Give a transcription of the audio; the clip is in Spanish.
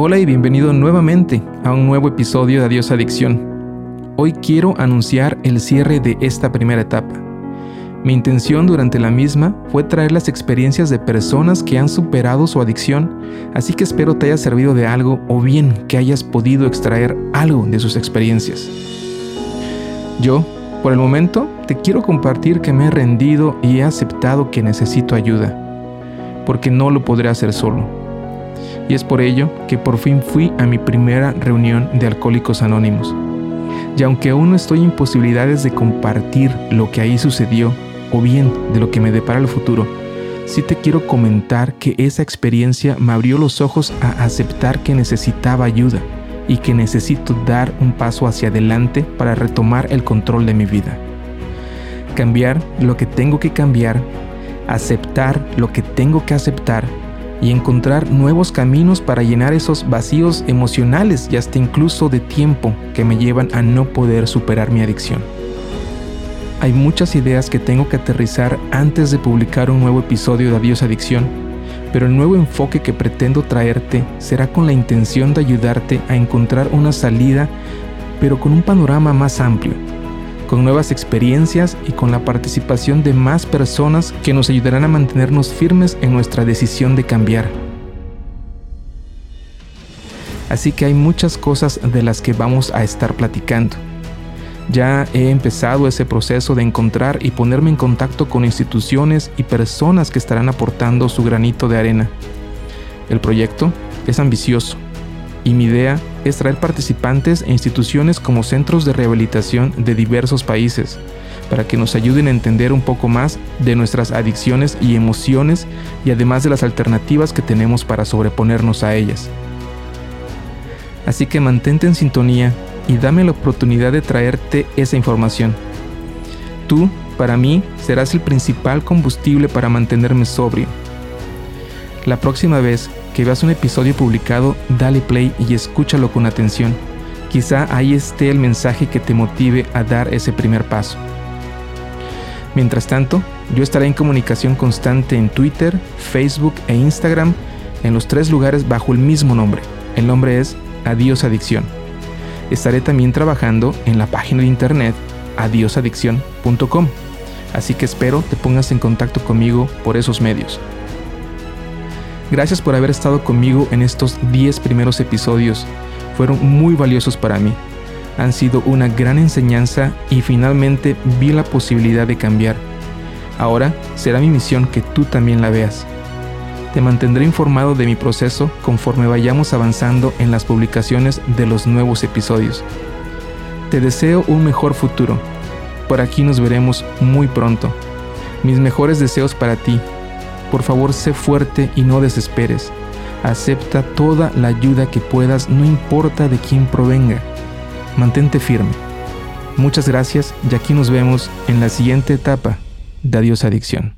Hola y bienvenido nuevamente a un nuevo episodio de Adiós Adicción. Hoy quiero anunciar el cierre de esta primera etapa. Mi intención durante la misma fue traer las experiencias de personas que han superado su adicción, así que espero te haya servido de algo o bien que hayas podido extraer algo de sus experiencias. Yo, por el momento, te quiero compartir que me he rendido y he aceptado que necesito ayuda, porque no lo podré hacer solo y es por ello que por fin fui a mi primera reunión de Alcohólicos Anónimos. Y aunque aún no estoy en posibilidades de compartir lo que ahí sucedió o bien de lo que me depara el futuro, sí te quiero comentar que esa experiencia me abrió los ojos a aceptar que necesitaba ayuda y que necesito dar un paso hacia adelante para retomar el control de mi vida. Cambiar lo que tengo que cambiar, aceptar lo que tengo que aceptar y encontrar nuevos caminos para llenar esos vacíos emocionales y hasta incluso de tiempo que me llevan a no poder superar mi adicción. Hay muchas ideas que tengo que aterrizar antes de publicar un nuevo episodio de Adiós Adicción, pero el nuevo enfoque que pretendo traerte será con la intención de ayudarte a encontrar una salida, pero con un panorama más amplio con nuevas experiencias y con la participación de más personas que nos ayudarán a mantenernos firmes en nuestra decisión de cambiar. Así que hay muchas cosas de las que vamos a estar platicando. Ya he empezado ese proceso de encontrar y ponerme en contacto con instituciones y personas que estarán aportando su granito de arena. El proyecto es ambicioso y mi idea es traer participantes e instituciones como centros de rehabilitación de diversos países, para que nos ayuden a entender un poco más de nuestras adicciones y emociones y además de las alternativas que tenemos para sobreponernos a ellas. Así que mantente en sintonía y dame la oportunidad de traerte esa información. Tú, para mí, serás el principal combustible para mantenerme sobrio. La próxima vez que veas un episodio publicado, dale play y escúchalo con atención. Quizá ahí esté el mensaje que te motive a dar ese primer paso. Mientras tanto, yo estaré en comunicación constante en Twitter, Facebook e Instagram, en los tres lugares bajo el mismo nombre. El nombre es Adiós Adicción. Estaré también trabajando en la página de internet adiosadicción.com, así que espero te pongas en contacto conmigo por esos medios. Gracias por haber estado conmigo en estos 10 primeros episodios. Fueron muy valiosos para mí. Han sido una gran enseñanza y finalmente vi la posibilidad de cambiar. Ahora será mi misión que tú también la veas. Te mantendré informado de mi proceso conforme vayamos avanzando en las publicaciones de los nuevos episodios. Te deseo un mejor futuro. Por aquí nos veremos muy pronto. Mis mejores deseos para ti por favor, sé fuerte y no desesperes. Acepta toda la ayuda que puedas, no importa de quién provenga. Mantente firme. Muchas gracias y aquí nos vemos en la siguiente etapa de Adiós Adicción.